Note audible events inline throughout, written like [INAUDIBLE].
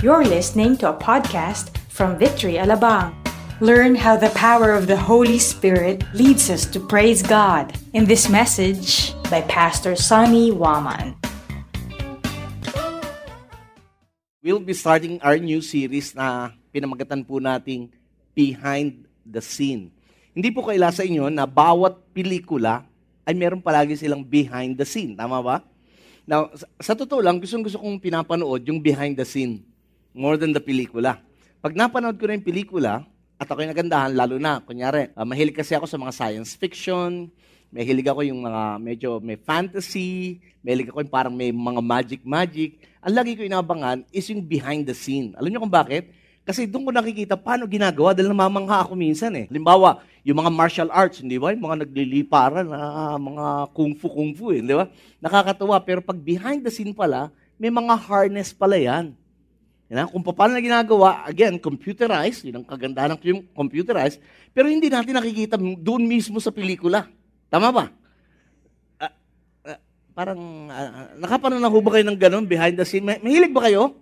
You're listening to a podcast from Victory Alabang. Learn how the power of the Holy Spirit leads us to praise God in this message by Pastor Sonny Waman. We'll be starting our new series na pinamagatan po nating Behind the Scene. Hindi po kaila sa inyo na bawat pelikula ay meron palagi silang behind the scene. Tama ba? Now, sa, sa totoo lang, gusto gusto kong pinapanood yung behind the scene more than the pelikula. Pag napanood ko na yung pelikula, at ako'y nagandahan, lalo na, kunyari, uh, mahilig kasi ako sa mga science fiction, mahilig ako yung mga medyo may fantasy, mahilig ako yung parang may mga magic-magic. Ang lagi ko inabangan is yung behind the scene. Alam niyo kung bakit? Kasi doon ko nakikita paano ginagawa dahil namamangha ako minsan eh. Halimbawa, yung mga martial arts, hindi ba? Yung mga nagliliparan na mga kung fu kung fu eh, di ba? Nakakatuwa. Pero pag behind the scene pala, may mga harness pala yan. Yan, kung paano na ginagawa, again, computerized, yun ang kagandahan ng computerized, pero hindi natin nakikita doon mismo sa pelikula. Tama ba? Uh, uh, parang, uh, nakapanood na ba kayo ng ganun, behind the scene? Mahilig ba kayo?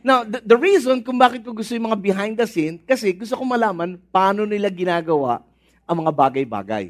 Now, the, the reason kung bakit ko gusto yung mga behind the scene, kasi gusto ko malaman paano nila ginagawa ang mga bagay-bagay.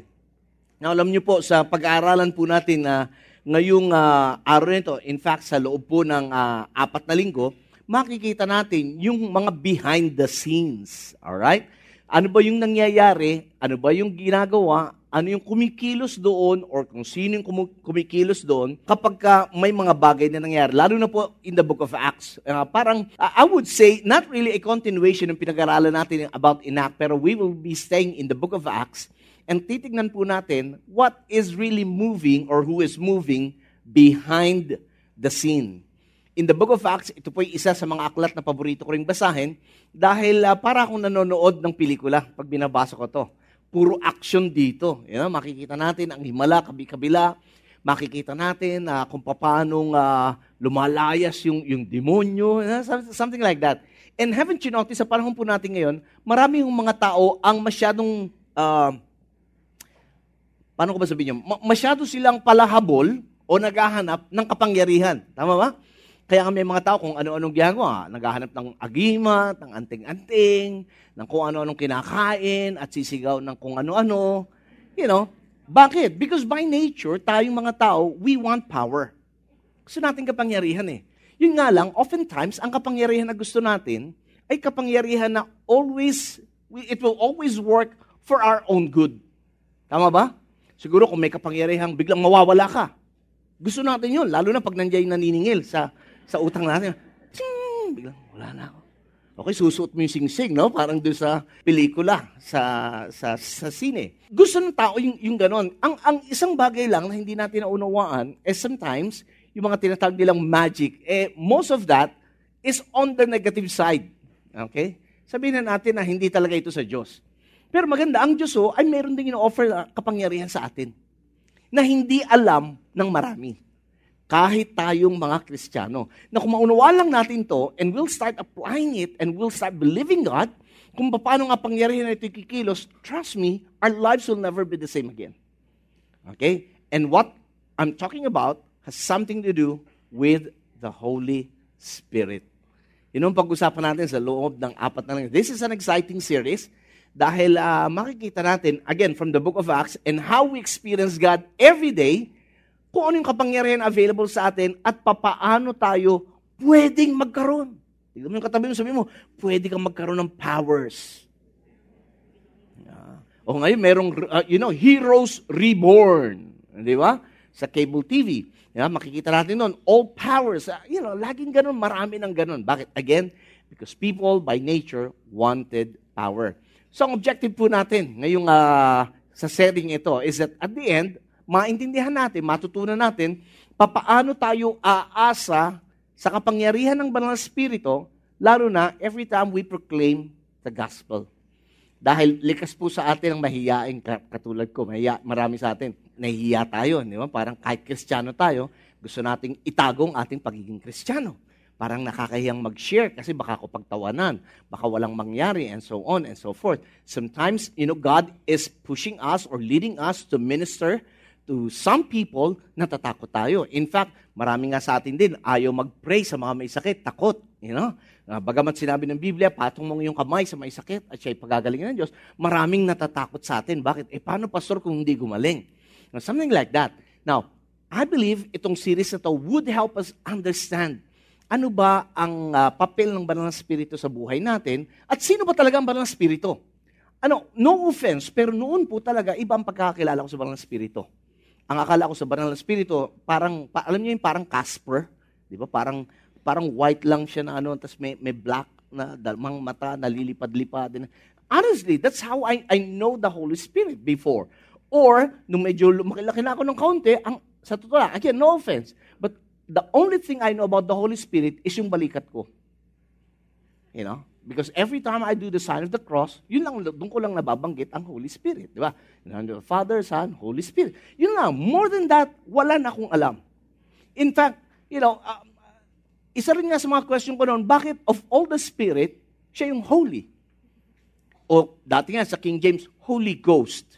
Now, alam niyo po, sa pag-aaralan po natin na uh, ngayong uh, araw nito, in fact, sa loob po ng uh, apat na linggo, makikita natin yung mga behind the scenes. Alright? Ano ba yung nangyayari? Ano ba yung ginagawa? Ano yung kumikilos doon or kung sino yung kumikilos doon kapag ka may mga bagay na nangyayari. Lalo na po in the book of Acts. Uh, parang, uh, I would say, not really a continuation ng pinag-aralan natin about Enact, pero we will be staying in the book of Acts and titignan po natin what is really moving or who is moving behind the scene in the book of Acts, ito po isa sa mga aklat na paborito ko ring basahin dahil uh, para akong nanonood ng pelikula pag binabasa ko to. Puro action dito. You know, makikita natin ang himala, kabi-kabila. Makikita natin uh, kung paano uh, lumalayas yung, yung demonyo. Know, something like that. And haven't you noticed, sa panahon po natin ngayon, marami yung mga tao ang masyadong, uh, paano ko ba sabihin nyo, masyado silang palahabol o naghahanap ng kapangyarihan. Tama ba? Kaya may mga tao kung ano-anong ginagawa, naghahanap ng agimat, ng anting-anting, ng kung ano-anong kinakain, at sisigaw ng kung ano-ano. You know, bakit? Because by nature, tayong mga tao, we want power. Gusto natin kapangyarihan eh. Yun nga lang, oftentimes, ang kapangyarihan na gusto natin ay kapangyarihan na always, it will always work for our own good. Tama ba? Siguro kung may kapangyarihan, biglang mawawala ka. Gusto natin yun, lalo na pag nandiyan naniningil sa sa utang natin. Ching! Biglang, wala na ako. Okay, susuot mo yung sing-sing, no? Parang doon sa pelikula, sa, sa, sa sine. Gusto ng tao yung, yung ganon. Ang, ang isang bagay lang na hindi natin naunawaan is sometimes, yung mga tinatawag nilang magic, eh, most of that is on the negative side. Okay? Sabihin na natin na hindi talaga ito sa Diyos. Pero maganda, ang Diyos oh, ay meron din ino-offer kapangyarihan sa atin na hindi alam ng marami kahit tayong mga Kristiyano. Na kung maunawaan lang natin to, and we'll start applying it, and we'll start believing God, kung paano nga pangyarihan na ito kikilos, trust me, our lives will never be the same again. Okay? And what I'm talking about has something to do with the Holy Spirit. Yun ang pag-usapan natin sa loob ng apat na lang. This is an exciting series dahil uh, makikita natin, again, from the book of Acts, and how we experience God every day kung ano yung kapangyarihan available sa atin at papaano tayo pwedeng magkaroon. Tignan mo yung katabi mo, sabi mo, pwede kang magkaroon ng powers. Yeah. O ngayon, merong, uh, you know, Heroes Reborn. Di ba? Sa cable TV. Yeah, makikita natin noon, all powers. Uh, you know, laging ganun, marami ng ganun. Bakit? Again, because people by nature wanted power. So, ang objective po natin ngayong uh, sa setting ito is that at the end, maintindihan natin, matutunan natin, papaano tayo aasa sa kapangyarihan ng Banal na Espiritu, lalo na every time we proclaim the gospel. Dahil likas po sa atin ang mahiyain, katulad ko, mahiya, marami sa atin, nahihiya tayo, di ba? Parang kahit kristyano tayo, gusto nating itagong ating pagiging kristyano. Parang nakakahiyang mag-share kasi baka ko pagtawanan, baka walang mangyari, and so on and so forth. Sometimes, you know, God is pushing us or leading us to minister to some people, natatakot tayo. In fact, marami nga sa atin din, ayaw mag-pray sa mga may sakit, takot. You know? Uh, bagamat sinabi ng Biblia, patong mo yung kamay sa may sakit at siya'y pagagalingin ng Diyos, maraming natatakot sa atin. Bakit? Eh, paano, pastor, kung hindi gumaling? Now, something like that. Now, I believe itong series na to would help us understand ano ba ang uh, papel ng banal na spirito sa buhay natin at sino ba talaga ang banal na spirito? Ano, no offense, pero noon po talaga iba ang pagkakakilala ko sa banal na spirito. Ang akala ko sa banal na spirito, parang pa, alam niyo yung parang Casper, 'di ba? Parang parang white lang siya na ano, tapos may, may black na dalmang mata, nalilipad-lipad. Honestly, that's how I, I know the Holy Spirit before. Or, nung medyo lumaki-laki na ako ng kaunti, ang, sa totoo lang, again, no offense, but the only thing I know about the Holy Spirit is yung balikat ko. You know? Because every time I do the sign of the cross, yun lang, doon ko lang nababanggit ang Holy Spirit. Di ba? The Father, Son, Holy Spirit. Yun lang. More than that, wala na akong alam. In fact, you know, uh, isa rin nga sa mga question ko noon, bakit of all the Spirit, siya yung Holy? O dati nga sa King James, Holy Ghost.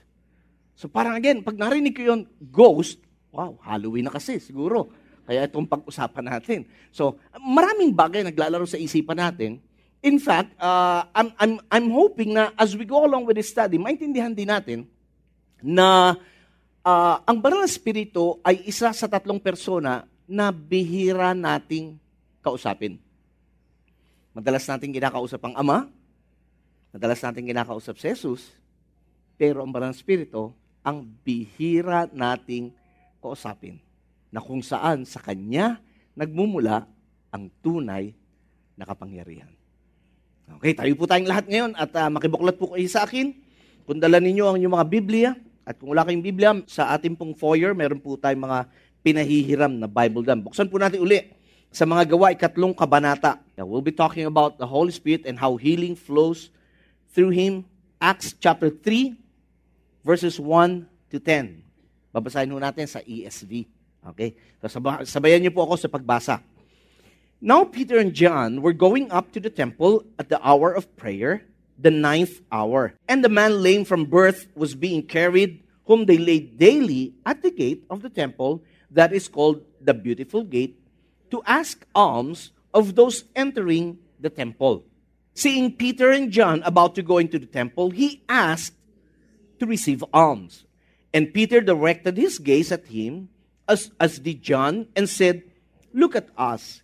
So parang again, pag narinig ko yung ghost, wow, Halloween na kasi siguro. Kaya itong pag-usapan natin. So, maraming bagay naglalaro sa isipan natin. In fact, uh, I'm, I'm, I'm hoping na as we go along with this study, maintindihan din natin na uh, ang banal na spirito ay isa sa tatlong persona na bihira nating kausapin. Madalas nating kinakausap ang Ama, madalas nating kinakausap si Jesus, pero ang banal na spirito, ang bihira nating kausapin na kung saan sa Kanya nagmumula ang tunay na kapangyarihan. Okay, tayo po tayong lahat ngayon at uh, makibuklat po kayo sa akin. Kung dala ninyo ang inyong mga Biblia, at kung wala kayong Biblia, sa ating pong foyer, meron po tayong mga pinahihiram na Bible dam. Buksan po natin uli sa mga gawa, ikatlong kabanata. Now, we'll be talking about the Holy Spirit and how healing flows through Him. Acts chapter 3, verses 1 to 10. Babasahin ho natin sa ESV. Okay? So sabayan niyo po ako sa pagbasa. Now Peter and John were going up to the temple at the hour of prayer, the ninth hour. And the man lame from birth was being carried, whom they laid daily at the gate of the temple that is called the Beautiful Gate, to ask alms of those entering the temple. Seeing Peter and John about to go into the temple, he asked to receive alms. And Peter directed his gaze at him as, as did John, and said, Look at us.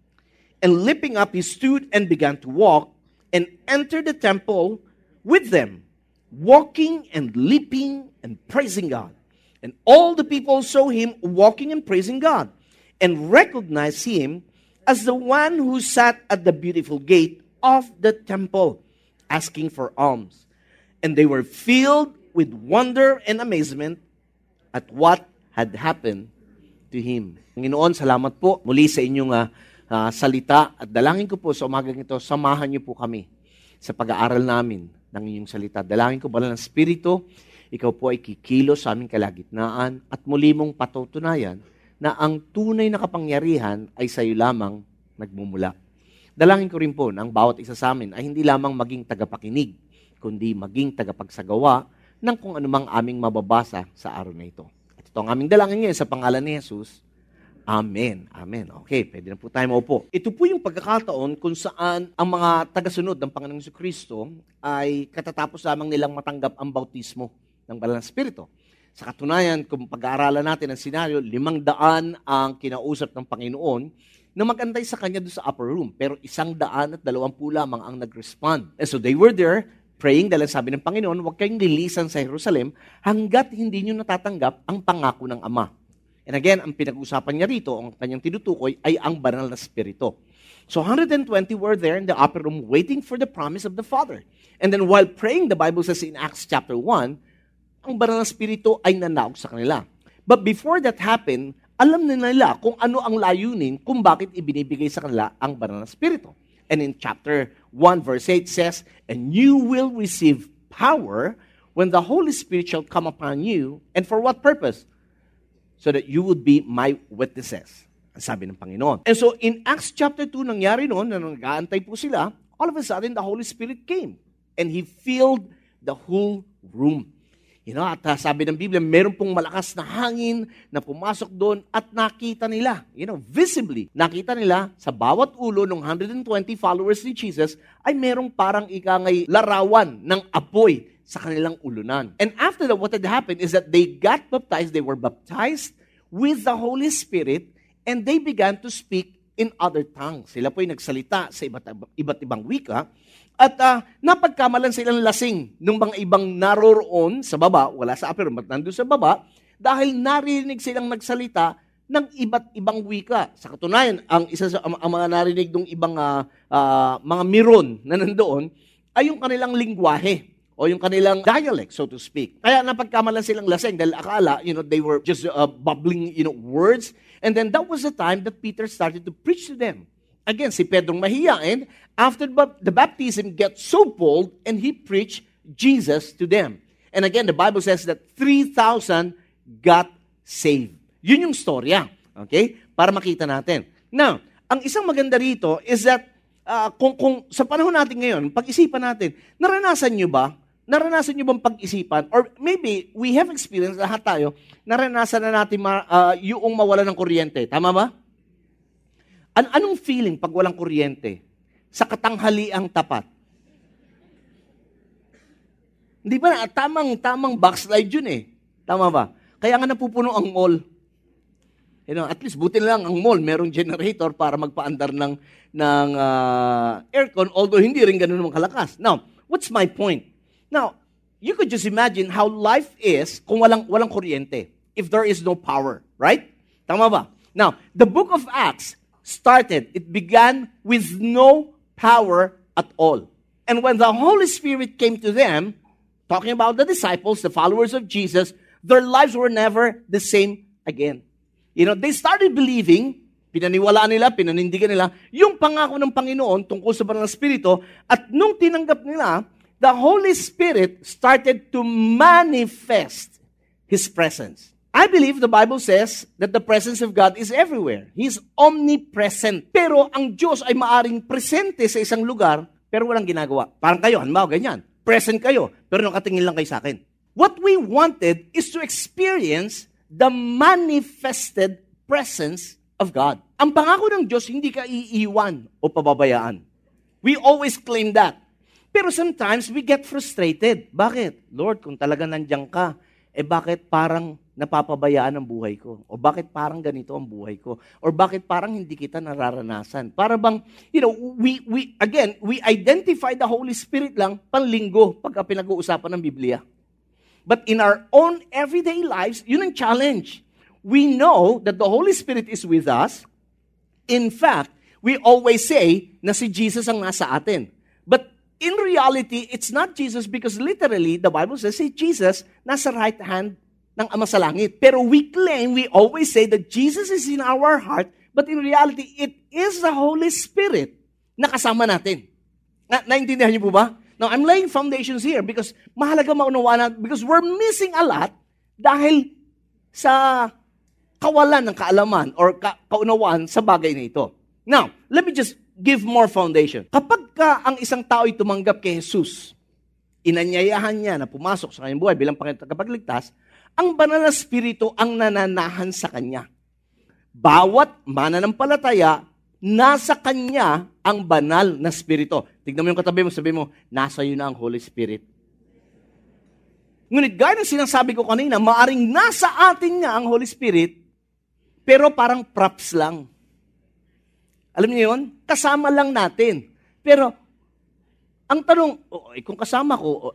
And leaping up, he stood and began to walk and entered the temple with them, walking and leaping and praising God. And all the people saw him walking and praising God and recognized him as the one who sat at the beautiful gate of the temple asking for alms. And they were filled with wonder and amazement at what had happened to Him. Panginoon, salamat po muli sa inyong uh, uh, salita at dalangin ko po sa umagang ito, samahan niyo po kami sa pag-aaral namin ng inyong salita. Dalangin ko, banal ng Espiritu, ikaw po ay kikilo sa aming kalagitnaan at muli mong patutunayan na ang tunay na kapangyarihan ay sa iyo lamang nagmumula. Dalangin ko rin po na ang bawat isa sa amin ay hindi lamang maging tagapakinig, kundi maging tagapagsagawa ng kung anumang aming mababasa sa araw na ito. Ito ang aming dalangin ngayon sa pangalan ni Jesus. Amen. Amen. Okay, pwede na po tayo maupo. Ito po yung pagkakataon kung saan ang mga tagasunod ng Panginoong Kristo ay katatapos lamang nilang matanggap ang bautismo ng Banal na Espiritu. Sa katunayan, kung pag-aaralan natin ang senaryo, limang daan ang kinausap ng Panginoon na magantay sa kanya doon sa upper room. Pero isang daan at dalawampu lamang ang nag-respond. And so they were there praying dahil sabi ng Panginoon, huwag kayong lilisan sa Jerusalem hanggat hindi nyo natatanggap ang pangako ng Ama. And again, ang pinag-usapan niya rito, ang kanyang tinutukoy, ay ang banal na spirito. So 120 were there in the upper room waiting for the promise of the Father. And then while praying, the Bible says in Acts chapter 1, ang banal na spirito ay nanaog sa kanila. But before that happened, alam na nila kung ano ang layunin kung bakit ibinibigay sa kanila ang banal na spirito. And in chapter 1 verse 8 says, And you will receive power when the Holy Spirit shall come upon you. And for what purpose? So that you would be my witnesses. Ang sabi ng Panginoon. And so in Acts chapter 2, nangyari noon, na nag-aantay po sila, all of a sudden the Holy Spirit came. And He filled the whole room. You know, at uh, sabi ng Biblia, meron pong malakas na hangin na pumasok doon at nakita nila, you know, visibly, nakita nila sa bawat ulo ng 120 followers ni Jesus ay merong parang ikangay larawan ng apoy sa kanilang ulunan. And after that, what had happened is that they got baptized, they were baptized with the Holy Spirit, and they began to speak in other tongues. Sila po ay nagsalita sa iba't, iba't ibang wika, at uh, napagkamalan silang lasing nung mga ibang naroroon sa baba, wala sa upper but nandun sa baba, dahil narinig silang nagsalita ng iba't ibang wika. Sa katunayan, ang isa sa ang, ang mga narinig ng ibang uh, uh, mga miron na nandoon ay yung kanilang lingwahe o yung kanilang dialect, so to speak. Kaya napagkamalan silang lasing dahil akala, you know, they were just uh, bubbling, you know, words. And then that was the time that Peter started to preach to them. Again, si Pedrong mahiyain, after the baptism, gets so bold and he preached Jesus to them. And again, the Bible says that 3,000 got saved. Yun yung storya. Okay? Para makita natin. Now, ang isang maganda rito is that uh, kung, kung sa panahon natin ngayon, pag-isipan natin, naranasan nyo ba, naranasan nyo bang pag-isipan, or maybe we have experienced, lahat tayo, naranasan na natin ma, uh, yung mawala ng kuryente. Tama ba? An anong feeling pag walang kuryente? Sa katanghaliang tapat. Hindi ba? Tamang, tamang backslide yun eh. Tama ba? Kaya nga napupuno ang mall. You know, at least buti lang ang mall, merong generator para magpaandar ng, ng uh, aircon, although hindi rin ganun naman kalakas. Now, what's my point? Now, you could just imagine how life is kung walang, walang kuryente. If there is no power, right? Tama ba? Now, the book of Acts started. It began with no power at all. And when the Holy Spirit came to them, talking about the disciples, the followers of Jesus, their lives were never the same again. You know, they started believing, pinaniwalaan nila, pinanindigan nila, yung pangako ng Panginoon tungkol sa banal na Espiritu, at nung tinanggap nila, the Holy Spirit started to manifest His presence. I believe the Bible says that the presence of God is everywhere. He's omnipresent. Pero ang Diyos ay maaring presente sa isang lugar, pero walang ginagawa. Parang kayo, halimbawa ganyan. Present kayo, pero nakatingin lang kayo sa akin. What we wanted is to experience the manifested presence of God. Ang pangako ng Diyos, hindi ka iiwan o pababayaan. We always claim that. Pero sometimes we get frustrated. Bakit? Lord, kung talaga nandiyan ka, eh bakit parang napapabayaan ang buhay ko? O bakit parang ganito ang buhay ko? Or bakit parang hindi kita nararanasan? Para bang, you know, we, we, again, we identify the Holy Spirit lang panlinggo pagka pinag-uusapan ng Biblia. But in our own everyday lives, yun ang challenge. We know that the Holy Spirit is with us. In fact, we always say na si Jesus ang nasa atin. But in reality, it's not Jesus because literally, the Bible says, si Jesus nasa right hand ng Ama sa Langit. Pero we claim, we always say that Jesus is in our heart, but in reality, it is the Holy Spirit na kasama natin. Na, naintindihan niyo po ba? Now, I'm laying foundations here because mahalaga maunawaan natin because we're missing a lot dahil sa kawalan ng kaalaman or ka- kaunawaan sa bagay na ito. Now, let me just give more foundation. Kapag ka ang isang tao ay tumanggap kay Jesus, inanyayahan niya na pumasok sa kanyang buhay bilang tagapagligtas, ang banal na spirito ang nananahan sa kanya. Bawat mananampalataya, nasa kanya ang banal na spirito. Tignan mo yung katabi mo, sabi mo, nasa iyo na ang Holy Spirit. Ngunit gaya ng sinasabi ko kanina, maaring nasa atin nga ang Holy Spirit, pero parang props lang. Alam niyo yun? Kasama lang natin. Pero, ang tanong, oh, eh, kung kasama ko, oh,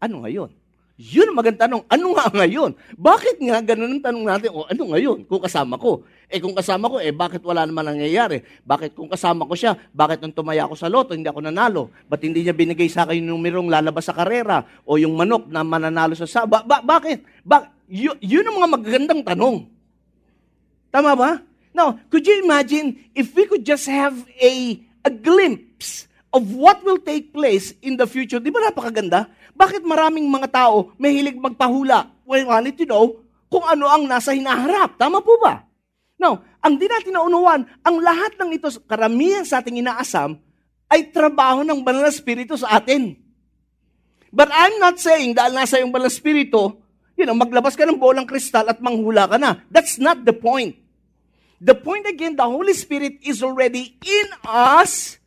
ano ngayon? Yun ang magandang tanong. Ano nga ngayon? Bakit nga ganun ang tanong natin? O ano ngayon kung kasama ko? Eh kung kasama ko, eh bakit wala naman nangyayari? Bakit kung kasama ko siya, bakit nung tumaya ako sa loto, hindi ako nanalo? Ba't hindi niya binigay sa akin yung numerong lalabas sa karera? O yung manok na mananalo sa sa... Ba, ba, bakit? Ba, yun, yun ang mga magagandang tanong. Tama ba? Now, could you imagine if we could just have a, a glimpse of what will take place in the future? Di ba napakaganda? Bakit maraming mga tao may hilig magpahula? Well, wanted to know kung ano ang nasa hinaharap. Tama po ba? Now, ang di natin naunuan, ang lahat ng ito, karamihan sa ating inaasam, ay trabaho ng banal na spirito sa atin. But I'm not saying dahil nasa yung banal na spirito, you know, maglabas ka ng bolang kristal at manghula ka na. That's not the point. The point again, the Holy Spirit is already in us,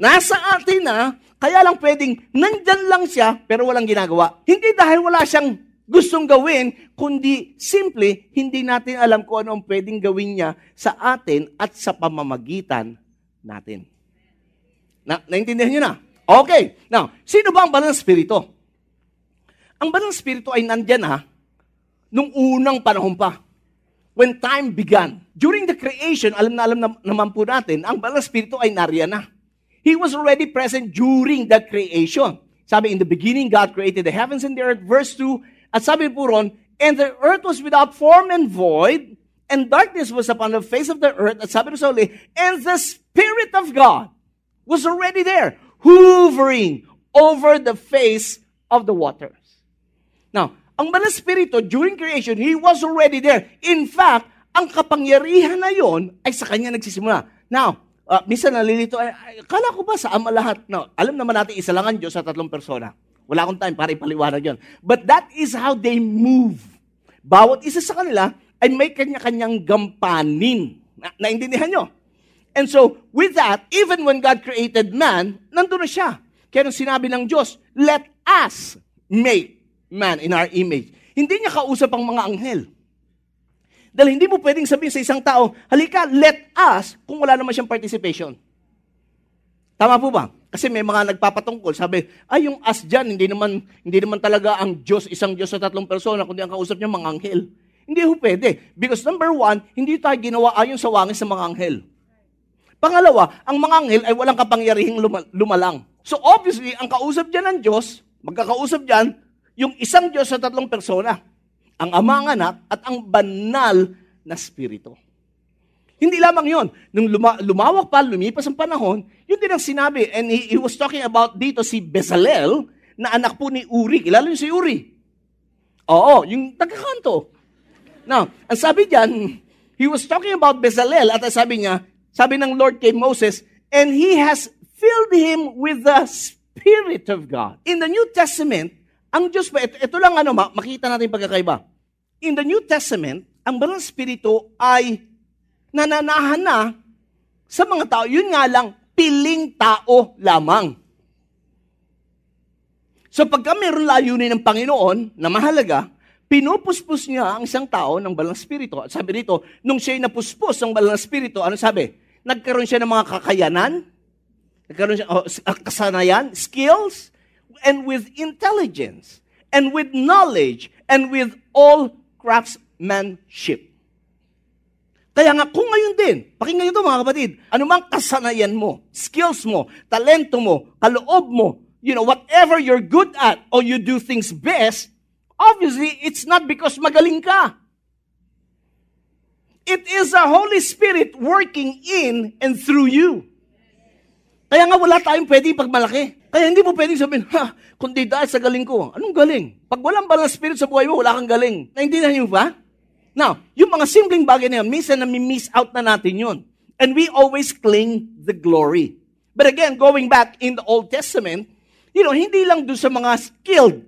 nasa atin na, kaya lang pwedeng nandyan lang siya, pero walang ginagawa. Hindi dahil wala siyang gustong gawin, kundi simple, hindi natin alam kung ano ang pwedeng gawin niya sa atin at sa pamamagitan natin. Na, naintindihan niyo na? Okay. Now, sino ba ang banal na spirito? Ang banal na spirito ay nandyan ha, nung unang panahon pa. When time began. During the creation, alam na alam na, naman po natin, ang banal spirito ay nariyan na. He was already present during the creation. Sabi, in the beginning, God created the heavens and the earth. Verse 2, at sabi po ron, and the earth was without form and void, and darkness was upon the face of the earth. At sabi sa and the Spirit of God was already there, hovering over the face of the waters. Now, ang banal spirito during creation, he was already there. In fact, ang kapangyarihan na yon ay sa kanya nagsisimula. Now, uh, minsan nalilito, ay, ay, kala ko ba sa ama lahat? No, alam naman natin, isa lang ang Diyos sa tatlong persona. Wala akong time para ipaliwanag yon. But that is how they move. Bawat isa sa kanila ay may kanya-kanyang gampanin. Na, naintindihan nyo? And so, with that, even when God created man, nandun na siya. Kaya nung sinabi ng Diyos, let us make man in our image. Hindi niya kausap ang mga anghel. Dahil hindi mo pwedeng sabihin sa isang tao, halika, let us, kung wala naman siyang participation. Tama po ba? Kasi may mga nagpapatungkol, sabi, ay yung us dyan, hindi naman, hindi naman talaga ang Diyos, isang Diyos sa tatlong persona, kundi ang kausap niya mga anghel. Hindi ho pwede. Because number one, hindi tayo ginawa ayon sa wangis ng mga anghel. Pangalawa, ang mga anghel ay walang kapangyarihing lumalang. So obviously, ang kausap dyan ng Diyos, magkakausap dyan, yung isang Diyos sa tatlong persona. Ang Ama, ang Anak, at ang banal na Spirito. Hindi lamang yon. Nung luma- lumawak pa, lumipas ang panahon, yun din ang sinabi. And he, he was talking about dito si Bezalel, na anak po ni Uri. Kilala niyo si Uri? Oo, yung tagakanto. Now, ang sabi diyan, he was talking about Bezalel at sabi niya, sabi ng Lord kay Moses, and he has filled him with the Spirit of God. In the New Testament, ang Diyos pa, ito, ito lang ano, makita natin pagkakaiba. In the New Testament, ang banal spirito ay nananahan na sa mga tao. Yun nga lang, piling tao lamang. So pagka mayroon layunin ng Panginoon na mahalaga, pinupuspos niya ang isang tao ng balang spirito. At sabi dito, nung siya'y napuspos ng balang spirito, ano sabi? Nagkaroon siya ng mga kakayanan, nagkaroon siya oh, kasanayan, skills, and with intelligence, and with knowledge, and with all craftsmanship. Kaya nga, kung ngayon din, pakinggan nyo ito mga kapatid, anumang kasanayan mo, skills mo, talento mo, kaloob mo, you know, whatever you're good at, or you do things best, obviously, it's not because magaling ka. It is the Holy Spirit working in and through you. Kaya nga wala tayong pwede pagmalaki. Kaya hindi mo pwedeng sabihin, ha, kundi dahil sa galing ko. Anong galing? Pag walang banal spirit sa buhay mo, wala kang galing. Naintindihan niyo ba? Now, yung mga simpleng bagay na yun, minsan na miss out na natin yun. And we always cling the glory. But again, going back in the Old Testament, you know, hindi lang doon sa mga skilled,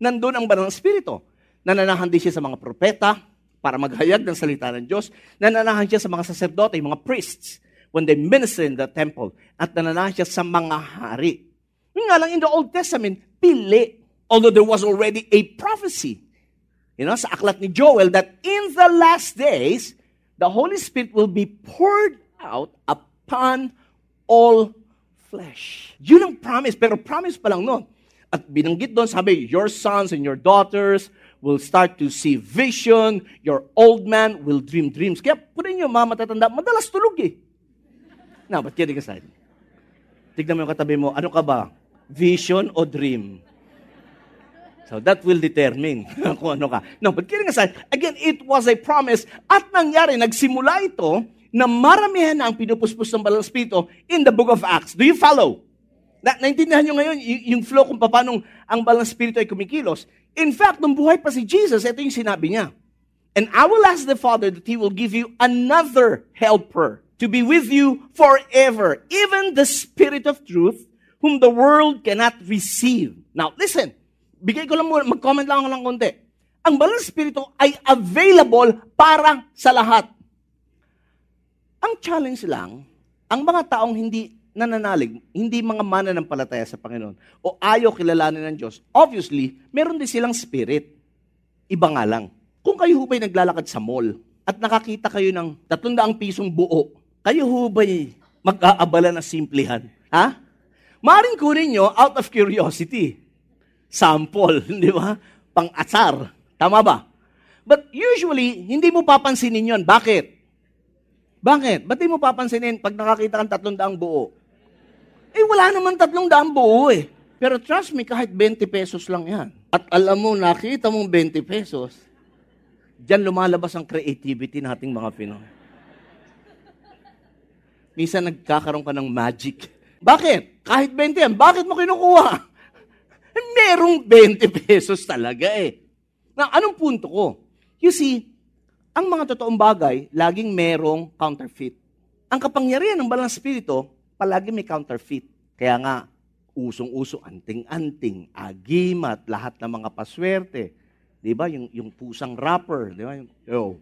nandun ang banal spirito. Nananahan din siya sa mga propeta, para maghayag ng salita ng Diyos. Nananahan siya sa mga saserdote, mga priests, when they minister in the temple. At nananahan siya sa mga hari. Yung nga lang, in the Old Testament, pili. Although there was already a prophecy, you know, sa aklat ni Joel, that in the last days, the Holy Spirit will be poured out upon all flesh. Yun ang promise, pero promise pa lang nun. At binanggit doon, sabi, your sons and your daughters will start to see vision, your old man will dream dreams. Kaya punin nyo, mga matatanda, madalas tulog eh. Now, but kidding aside. Tignan mo yung katabi mo, ano ka ba? Vision o dream? So that will determine [LAUGHS] kung ano ka. No, but kidding aside, again, it was a promise at nangyari, nagsimula ito na maramihan na ang pinupuspos ng Balang Espiritu in the book of Acts. Do you follow? Na, naintindihan nyo ngayon y- yung flow kung paano ang Balang Espiritu ay kumikilos. In fact, nung buhay pa si Jesus, ito yung sinabi niya. And I will ask the Father that He will give you another helper to be with you forever, even the Spirit of truth, whom the world cannot receive. Now, listen. Bigay ko lang muna, mag-comment lang ako ng konti. Ang Balang Espiritu ay available para sa lahat. Ang challenge lang, ang mga taong hindi nananalig, hindi mga mananampalataya sa Panginoon, o ayaw kilalanin ng Diyos, obviously, meron din silang spirit. Iba nga lang. Kung kayo hubay naglalakad sa mall, at nakakita kayo ng 300 pisong buo, kayo hubay mag-aabala na simplihan. Ha? Maring kunin nyo out of curiosity. Sample, [LAUGHS] di ba? Pang-asar. Tama ba? But usually, hindi mo papansinin yon. Bakit? Bakit? Ba't di mo papansinin pag nakakita kang tatlong daang buo? Eh, wala naman tatlong daang buo eh. Pero trust me, kahit 20 pesos lang yan. At alam mo, nakita mong 20 pesos, Diyan lumalabas ang creativity nating mga Pinoy. Minsan nagkakaroon ka ng magic. Bakit? Kahit 20 yan, bakit mo kinukuha? Merong 20 pesos talaga eh. Na, anong punto ko? You see, ang mga totoong bagay, laging merong counterfeit. Ang kapangyarihan ng balang spirito, palagi may counterfeit. Kaya nga, usong-uso, anting-anting, agimat, lahat ng mga paswerte. Di ba? Yung, yung pusang rapper. Di ba? Yung, yo.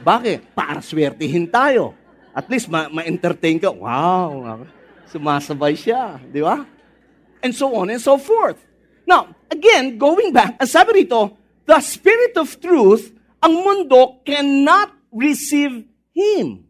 Bakit? Para swertihin tayo. At least ma- ma-entertain ka. Wow, sumasabay siya. Di ba? And so on and so forth. Now, again, going back, ang sabi rito, the Spirit of Truth, ang mundo cannot receive Him.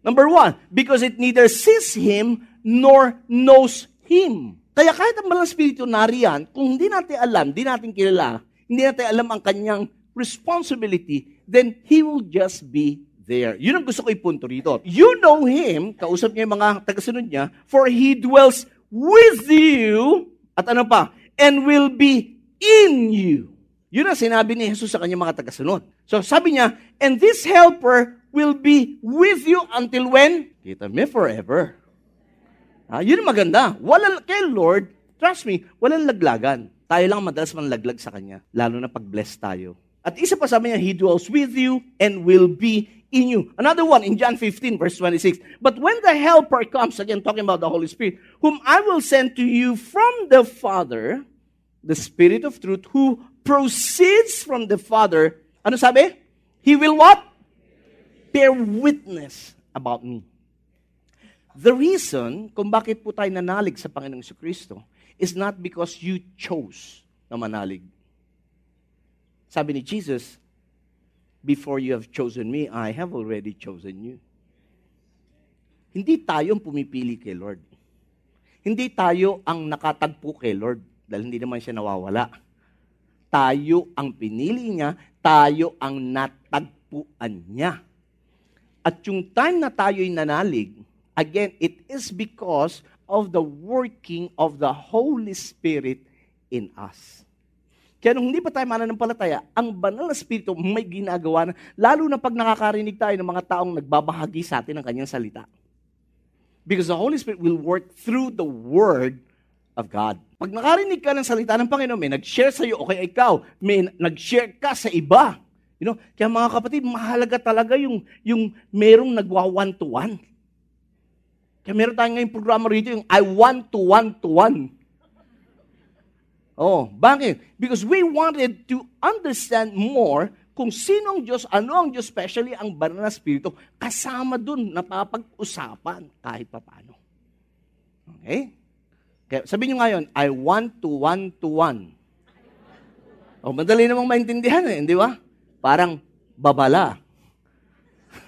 Number one, because it neither sees Him nor knows Him. Kaya kahit ang malang spirito nariyan, kung hindi natin alam, hindi natin kilala, hindi natin alam ang kanyang responsibility, then He will just be there. Yun ang gusto ko ipunto rito. You know Him, kausap niya yung mga tagasunod niya, for He dwells with you, at ano pa, and will be in you. Yun ang sinabi ni Jesus sa kanyang mga tagasunod. So sabi niya, and this helper will be with you until when? Kita me forever. Ah, yun maganda. Walang, kay Lord, trust me, walang laglagan. Tayo lang madalas manlaglag sa Kanya, lalo na pag blessed tayo. At isa pa sabi niya, He dwells with you and will be in you. Another one in John 15, verse 26. But when the Helper comes, again talking about the Holy Spirit, whom I will send to you from the Father, the Spirit of truth, who proceeds from the Father, ano sabi? He will what? Bear witness about me. The reason kung bakit po tayo nanalig sa Panginoong Kristo is not because you chose na manalig. Sabi ni Jesus, Before you have chosen me, I have already chosen you. Hindi tayo ang pumipili kay Lord. Hindi tayo ang nakatagpo kay Lord dahil hindi naman siya nawawala. Tayo ang pinili niya, tayo ang natagpuan niya. At yung time na tayo'y nanalig, again, it is because of the working of the Holy Spirit in us. Kaya nung hindi pa tayo mananampalataya, ang banal na Espiritu may ginagawa na, lalo na pag nakakarinig tayo ng mga taong nagbabahagi sa atin ng kanyang salita. Because the Holy Spirit will work through the Word of God. Pag nakarinig ka ng salita ng Panginoon, may nag-share sa iyo, okay ikaw, may nag-share ka sa iba. You know, kaya mga kapatid, mahalaga talaga yung, yung merong nagwa one-to-one. Kaya meron tayong ngayong programa rito, yung I want to one-to-one. Oh, bakit? Because we wanted to understand more kung sino ang Diyos, ano ang Diyos, especially ang banal na Espiritu, kasama dun napapag-usapan kahit papano. Okay? Kaya sabi nyo ngayon, I want to one to one. Oh, madali namang maintindihan eh, di ba? Parang babala. [LAUGHS]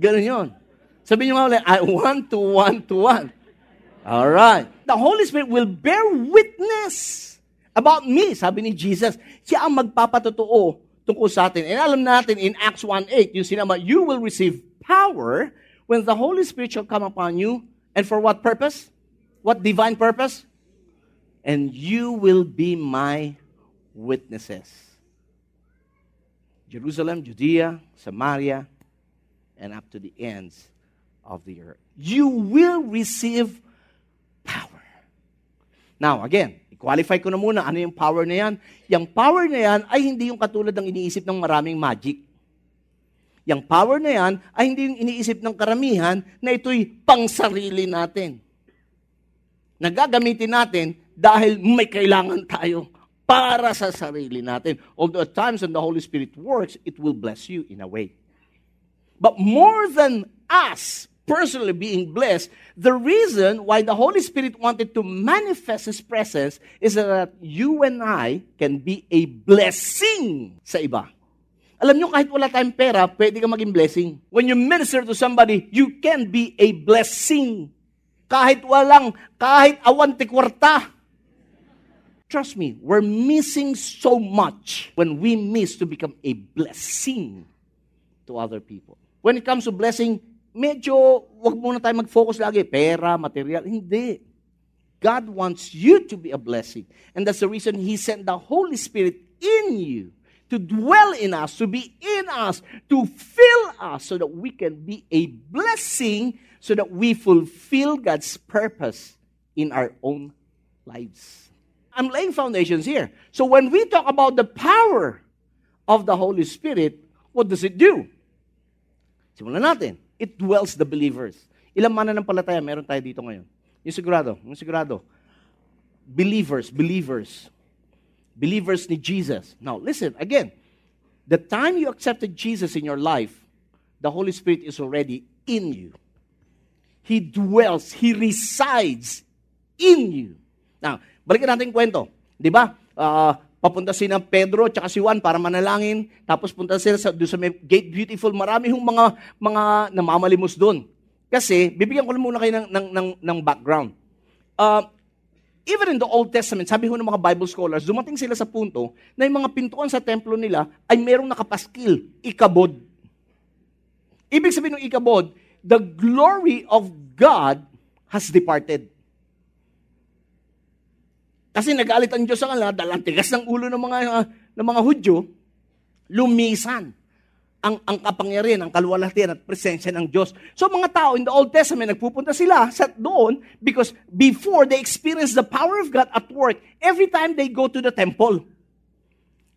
Ganun yun. Sabi nyo nga ulit, I want to one to one. All right. The Holy Spirit will bear witness about me, sabi ni Jesus. Siya ang magpapatotoo tungkol sa atin. And alam natin in Acts 1.8, yung sinama, you will receive power when the Holy Spirit shall come upon you. And for what purpose? What divine purpose? And you will be my witnesses. Jerusalem, Judea, Samaria, and up to the ends of the earth. You will receive power. Now, again, i-qualify ko na muna ano yung power na yan. Yung power na yan ay hindi yung katulad ng iniisip ng maraming magic. Yung power na yan ay hindi yung iniisip ng karamihan na ito'y pangsarili natin. Nagagamitin natin dahil may kailangan tayo para sa sarili natin. Although at times when the Holy Spirit works, it will bless you in a way. But more than us personally being blessed, the reason why the Holy Spirit wanted to manifest His presence is that you and I can be a blessing sa iba. Alam nyo, kahit wala tayong pera, pwede ka maging blessing. When you minister to somebody, you can be a blessing. Kahit walang, kahit awanti kwarta. Trust me, we're missing so much when we miss to become a blessing to other people. When it comes to blessing, medyo wag muna tayo mag-focus lagi, pera, material. Hindi. God wants you to be a blessing. And that's the reason He sent the Holy Spirit in you to dwell in us, to be in us, to fill us so that we can be a blessing so that we fulfill God's purpose in our own lives. I'm laying foundations here. So when we talk about the power of the Holy Spirit, what does it do? Simulan natin. It dwells the believers. Ilang mananampalataya meron tayo dito ngayon? Yung sigurado, yung sigurado. Believers, believers. Believers ni Jesus. Now, listen, again. The time you accepted Jesus in your life, the Holy Spirit is already in you. He dwells, He resides in you. Now, balikan natin kwento. Di ba? Uh, papunta si ng Pedro at si Juan para manalangin. Tapos punta sila sa, sa may Gate Beautiful. Marami yung mga, mga namamalimos doon. Kasi, bibigyan ko muna kayo ng, ng, ng, ng background. Uh, even in the Old Testament, sabi ho ng mga Bible scholars, dumating sila sa punto na yung mga pintuan sa templo nila ay merong nakapaskil, ikabod. Ibig sabihin ng ikabod, the glory of God has departed. Kasi nagalit ang Diyos sa kanila, dahil ang tigas ng ulo ng mga, uh, ng mga Hudyo, lumisan ang, ang kapangyarihan, ang kaluwalhatian at presensya ng Diyos. So mga tao in the Old Testament, nagpupunta sila sa doon because before they experience the power of God at work every time they go to the temple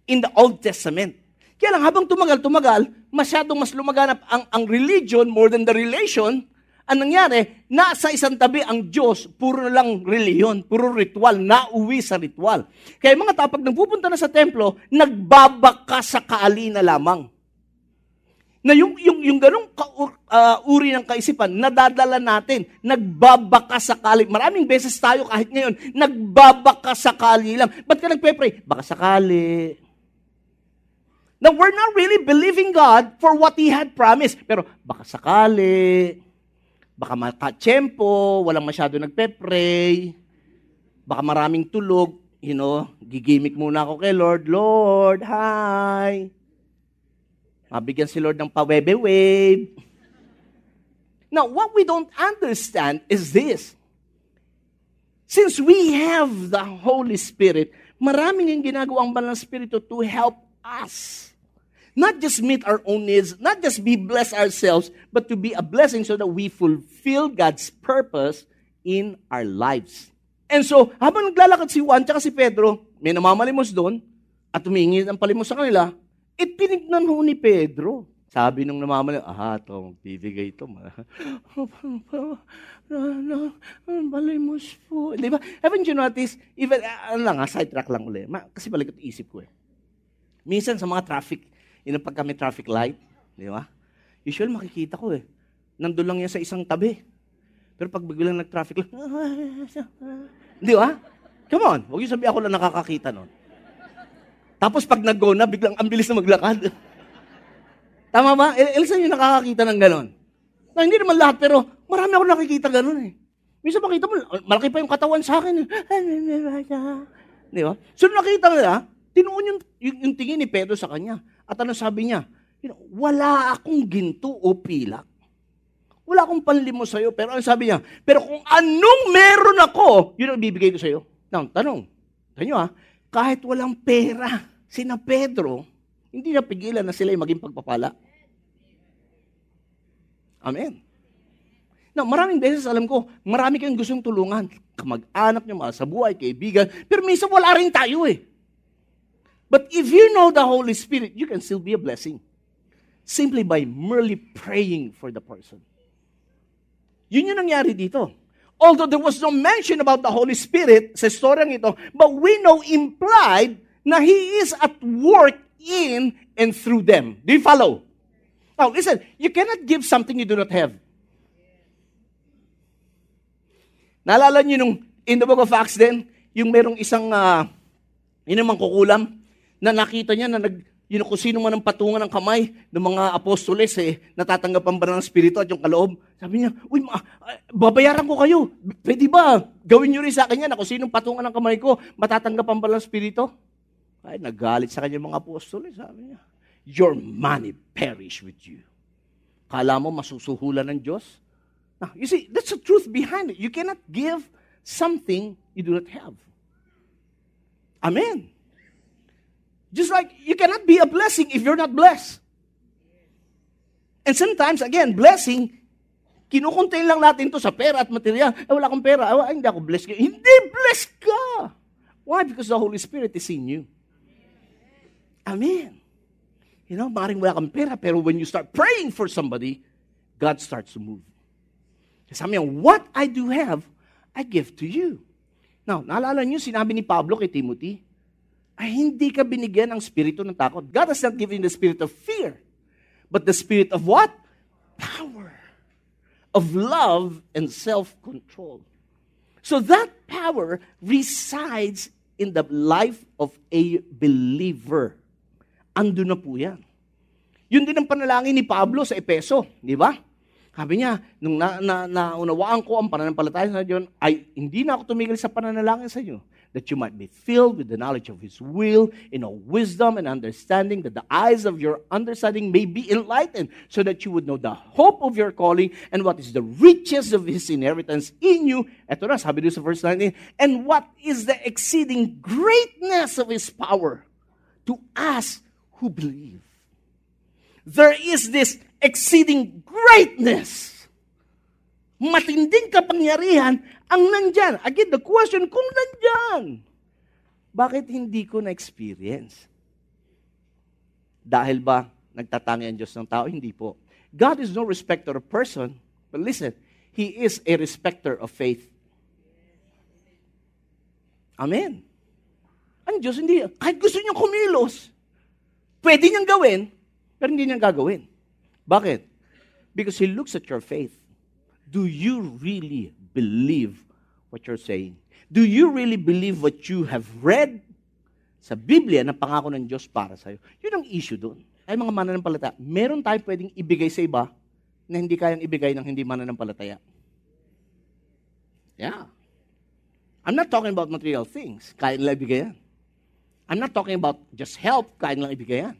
in the Old Testament. Kaya lang, habang tumagal, tumagal, masyadong mas lumaganap ang, ang religion more than the relation. Ang nangyari, nasa isang tabi ang Diyos, puro lang reliyon, puro ritual, nauwi sa ritual. Kaya mga tao, pag nagpupunta na sa templo, nagbabaka sa kaali na lamang na yung, yung, yung ganong ka, uh, uri ng kaisipan, nadadala natin, nagbabaka sakali. Maraming beses tayo kahit ngayon, nagbabaka sakali lang. Ba't ka nagpe-pray? Baka sakali. Now, we're not really believing God for what He had promised. Pero baka sakali, baka makatsyempo, walang masyado nagpe-pray, baka maraming tulog, you know, gigimik muna ako kay Lord, Lord, hi. Mabigyan si Lord ng pawebe-wave. Now, what we don't understand is this. Since we have the Holy Spirit, maraming yung ginagawang banal na Espiritu to help us. Not just meet our own needs, not just be blessed ourselves, but to be a blessing so that we fulfill God's purpose in our lives. And so, habang naglalakad si Juan at si Pedro, may namamalimos doon, at humingi ng palimos sa kanila, eh, pinignan ho ni Pedro. Sabi nung namamali, aha, ito, magbibigay ito. Balimos [LAUGHS] po. Di ba? Haven't you noticed, even, ano lang, ha, sidetrack lang ulit. Ma, kasi balik ito isip ko eh. Minsan sa mga traffic, yun pag kami traffic light, di ba? Usually makikita ko eh. Nandun lang yan sa isang tabi. Pero pag biglang nag-traffic lang, [LAUGHS] di ba? Come on, huwag yung sabi ako lang nakakakita nun. Tapos pag nag-go na, biglang ang bilis na maglakad. [LAUGHS] Tama ba? Ilsan yung nakakakita ng ganon. Na, hindi naman lahat, pero marami ako nakikita ganon eh. Minsan makita mo, malaki pa yung katawan sa akin. [LAUGHS] Di ba? So nakita nila, tinuon yung, yung, yung tingin ni Pedro sa kanya. At ano sabi niya? Wala akong ginto o pilak. Wala akong panlimo sa'yo. Pero ano sabi niya? Pero kung anong meron ako, yun ang bibigay ko sa'yo. Now, tanong. Tanyo ha, kahit walang pera, sina Pedro, hindi napigilan na sila yung maging pagpapala. Amen. Now, maraming beses alam ko, marami kayong gustong tulungan. Kamag-anak nyo, mga sa buhay, kaibigan. Pero minsan wala rin tayo eh. But if you know the Holy Spirit, you can still be a blessing. Simply by merely praying for the person. Yun yung nangyari dito. Although there was no mention about the Holy Spirit sa storyang ito, but we know implied na He is at work in and through them. Do you follow? Now, listen, you cannot give something you do not have. Naalala niyo nung in the book of Acts din, yung merong isang, uh, yun naman kukulam, na nakita niya na nag, yun kung sino man ang patungan ng kamay ng mga apostoles eh, natatanggapan ba ng Espiritu at yung kaloob. Sabi niya, uy, ma, babayaran ko kayo. Pwede ba? Gawin niyo rin sa akin yan na kung sino patungan ng kamay ko, matatanggapan ba ng Espiritu? Ay, nagalit sa kanya mga apostoles. Sabi niya, your money perish with you. Kala mo masusuhulan ng Diyos? Now, you see, that's the truth behind it. You cannot give something you do not have. Amen. Just like you cannot be a blessing if you're not blessed. And sometimes, again, blessing, kinukuntain lang natin to sa pera at material. Eh, wala akong pera. Ay, hindi ako blessed. Hindi, blessed ka. Why? Because the Holy Spirit is in you. Amen. You know, maring wala kang pera, pero when you start praying for somebody, God starts to move. Sabi niya, what I do have, I give to you. Now, naalala niyo, sinabi ni Pablo kay Timothy, ay hindi ka binigyan ng spirito ng takot. God has not given the spirit of fear, but the spirit of what? Power. Of love and self-control. So that power resides in the life of a believer. Ando na po yan. Yun din ang panalangin ni Pablo sa Epeso, di ba? Sabi niya, nung na, na, naunawaan ko ang pananampalataya sa Diyon, ay hindi na ako tumigil sa pananalangin sa inyo that you might be filled with the knowledge of His will, in all wisdom and understanding, that the eyes of your understanding may be enlightened, so that you would know the hope of your calling and what is the riches of His inheritance in you. Ito na, sabi sa verse 19, and what is the exceeding greatness of His power to us who believe. There is this exceeding greatness matinding kapangyarihan ang nandyan. Again, the question, kung nandyan, bakit hindi ko na-experience? Dahil ba nagtatangi ang Diyos ng tao? Hindi po. God is no respecter of person. But listen, He is a respecter of faith. Amen. Ang Diyos hindi, kahit gusto niyang kumilos, pwede niyang gawin, pero hindi niyang gagawin. Bakit? Because He looks at your faith. Do you really believe what you're saying? Do you really believe what you have read sa Biblia na pangako ng Diyos para sa'yo? Yun ang issue doon. Ay mga mananampalataya, meron tayong pwedeng ibigay sa iba na hindi kayang ibigay ng hindi mananampalataya. Yeah. I'm not talking about material things. Kaya nila ibigay yan. I'm not talking about just help. Kaya nilang ibigay yan.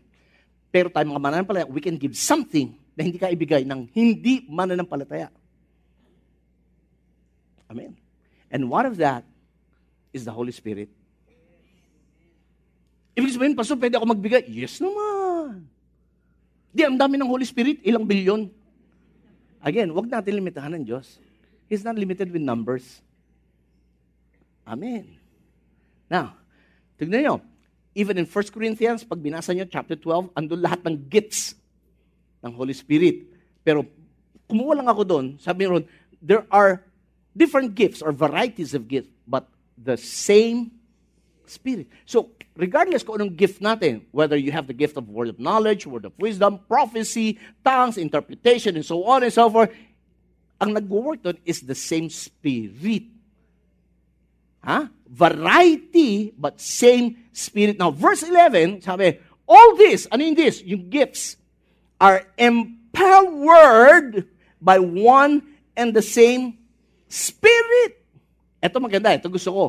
Pero tayo mga mananampalataya, we can give something na hindi ka ibigay ng hindi mananampalataya. Amen. And one of that is the Holy Spirit. Ibig sabihin, Pastor, pwede ako magbigay? Yes naman. Di, ang dami ng Holy Spirit, ilang bilyon. Again, wag natin limitahan ng Diyos. He's not limited with numbers. Amen. Now, tignan nyo, even in 1 Corinthians, pag binasa nyo, chapter 12, andun lahat ng gifts ng Holy Spirit. Pero, kumuha lang ako doon, sabi ron, there are different gifts or varieties of gifts, but the same Spirit. So, regardless kung anong gift natin, whether you have the gift of word of knowledge, word of wisdom, prophecy, tongues, interpretation, and so on and so forth, ang nag-work doon is the same Spirit. Ha? Variety, but same Spirit. Now, verse 11, sabi, all this, ano yung this? Yung gifts are empowered by one and the same Spirit. Ito maganda, ito gusto ko.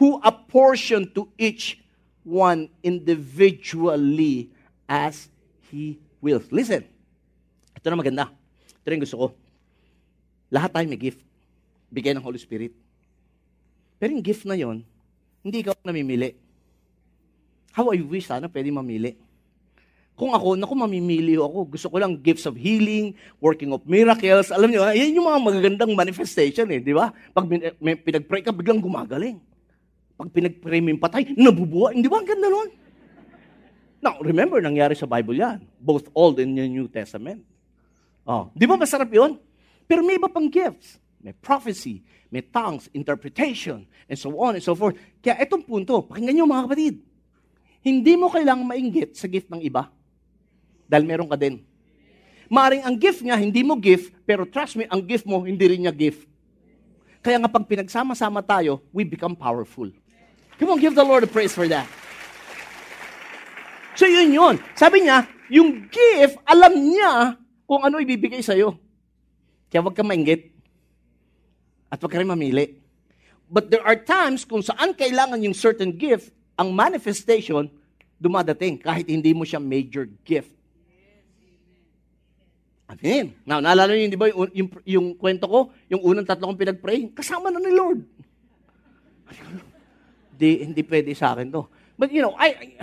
Who apportioned to each one individually as He wills. Listen, ito na maganda. Ito rin gusto ko. Lahat tayo may gift. Bigay ng Holy Spirit. Pero yung gift na yon, hindi ikaw namimili. How I wish sana pwede mamili. Kung ako, naku, mamimili ako. Gusto ko lang gifts of healing, working of miracles. Alam niyo, yan yung mga magagandang manifestation eh, di ba? Pag may pinag-pray ka, biglang gumagaling. Pag pinag-pray mo yung patay, nabubuhay. Di ba? Ang ganda nun. Now, remember, nangyari sa Bible yan. Both Old and New Testament. Oh, di ba masarap yun? Pero may iba pang gifts. May prophecy, may tongues, interpretation, and so on and so forth. Kaya itong punto, pakinggan nyo mga kapatid. Hindi mo kailangang mainggit sa gift ng iba. Dahil meron ka din. Maring ang gift niya, hindi mo gift, pero trust me, ang gift mo, hindi rin niya gift. Kaya nga pag pinagsama-sama tayo, we become powerful. Come on, give the Lord a praise for that. So yun yun. Sabi niya, yung gift, alam niya kung ano ibibigay sa'yo. Kaya huwag kang mainggit. At huwag ka rin mamili. But there are times kung saan kailangan yung certain gift, ang manifestation, dumadating kahit hindi mo siya major gift. Amen. Now, naalala niyo, di ba, yung, yung, yung kwento ko, yung unang tatlo kong pinag-pray, kasama na ni Lord. Di, hindi pwede sa akin to. But you know, I,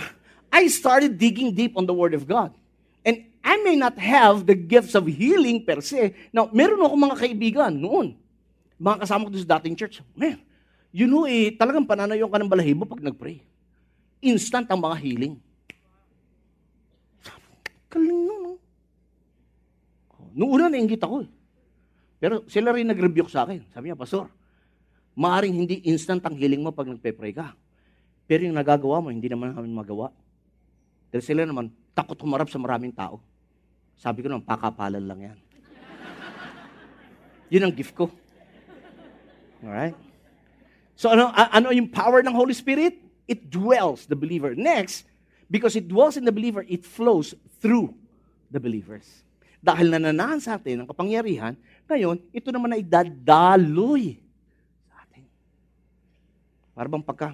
I started digging deep on the Word of God. And I may not have the gifts of healing per se. Now, meron ako mga kaibigan noon. Mga kasama ko sa dating church. Man, you know eh, talagang pananayon ka ng balahibo pag nag-pray. Instant ang mga healing. Galing nun, no? Noong una, nainggit ako eh. Pero sila rin nag-rebuke sa akin. Sabi niya, Pastor, maaring hindi instant ang healing mo pag nagpe-pray ka. Pero yung nagagawa mo, hindi naman namin magawa. Dahil sila naman, takot humarap sa maraming tao. Sabi ko naman, pakapalan lang yan. [LAUGHS] Yun ang gift ko. Alright? So ano, ano yung power ng Holy Spirit? It dwells the believer. Next, because it dwells in the believer, it flows through the believers. Dahil nananahan sa atin ang kapangyarihan, ngayon, ito naman ay dadaloy sa atin. Para bang pagka...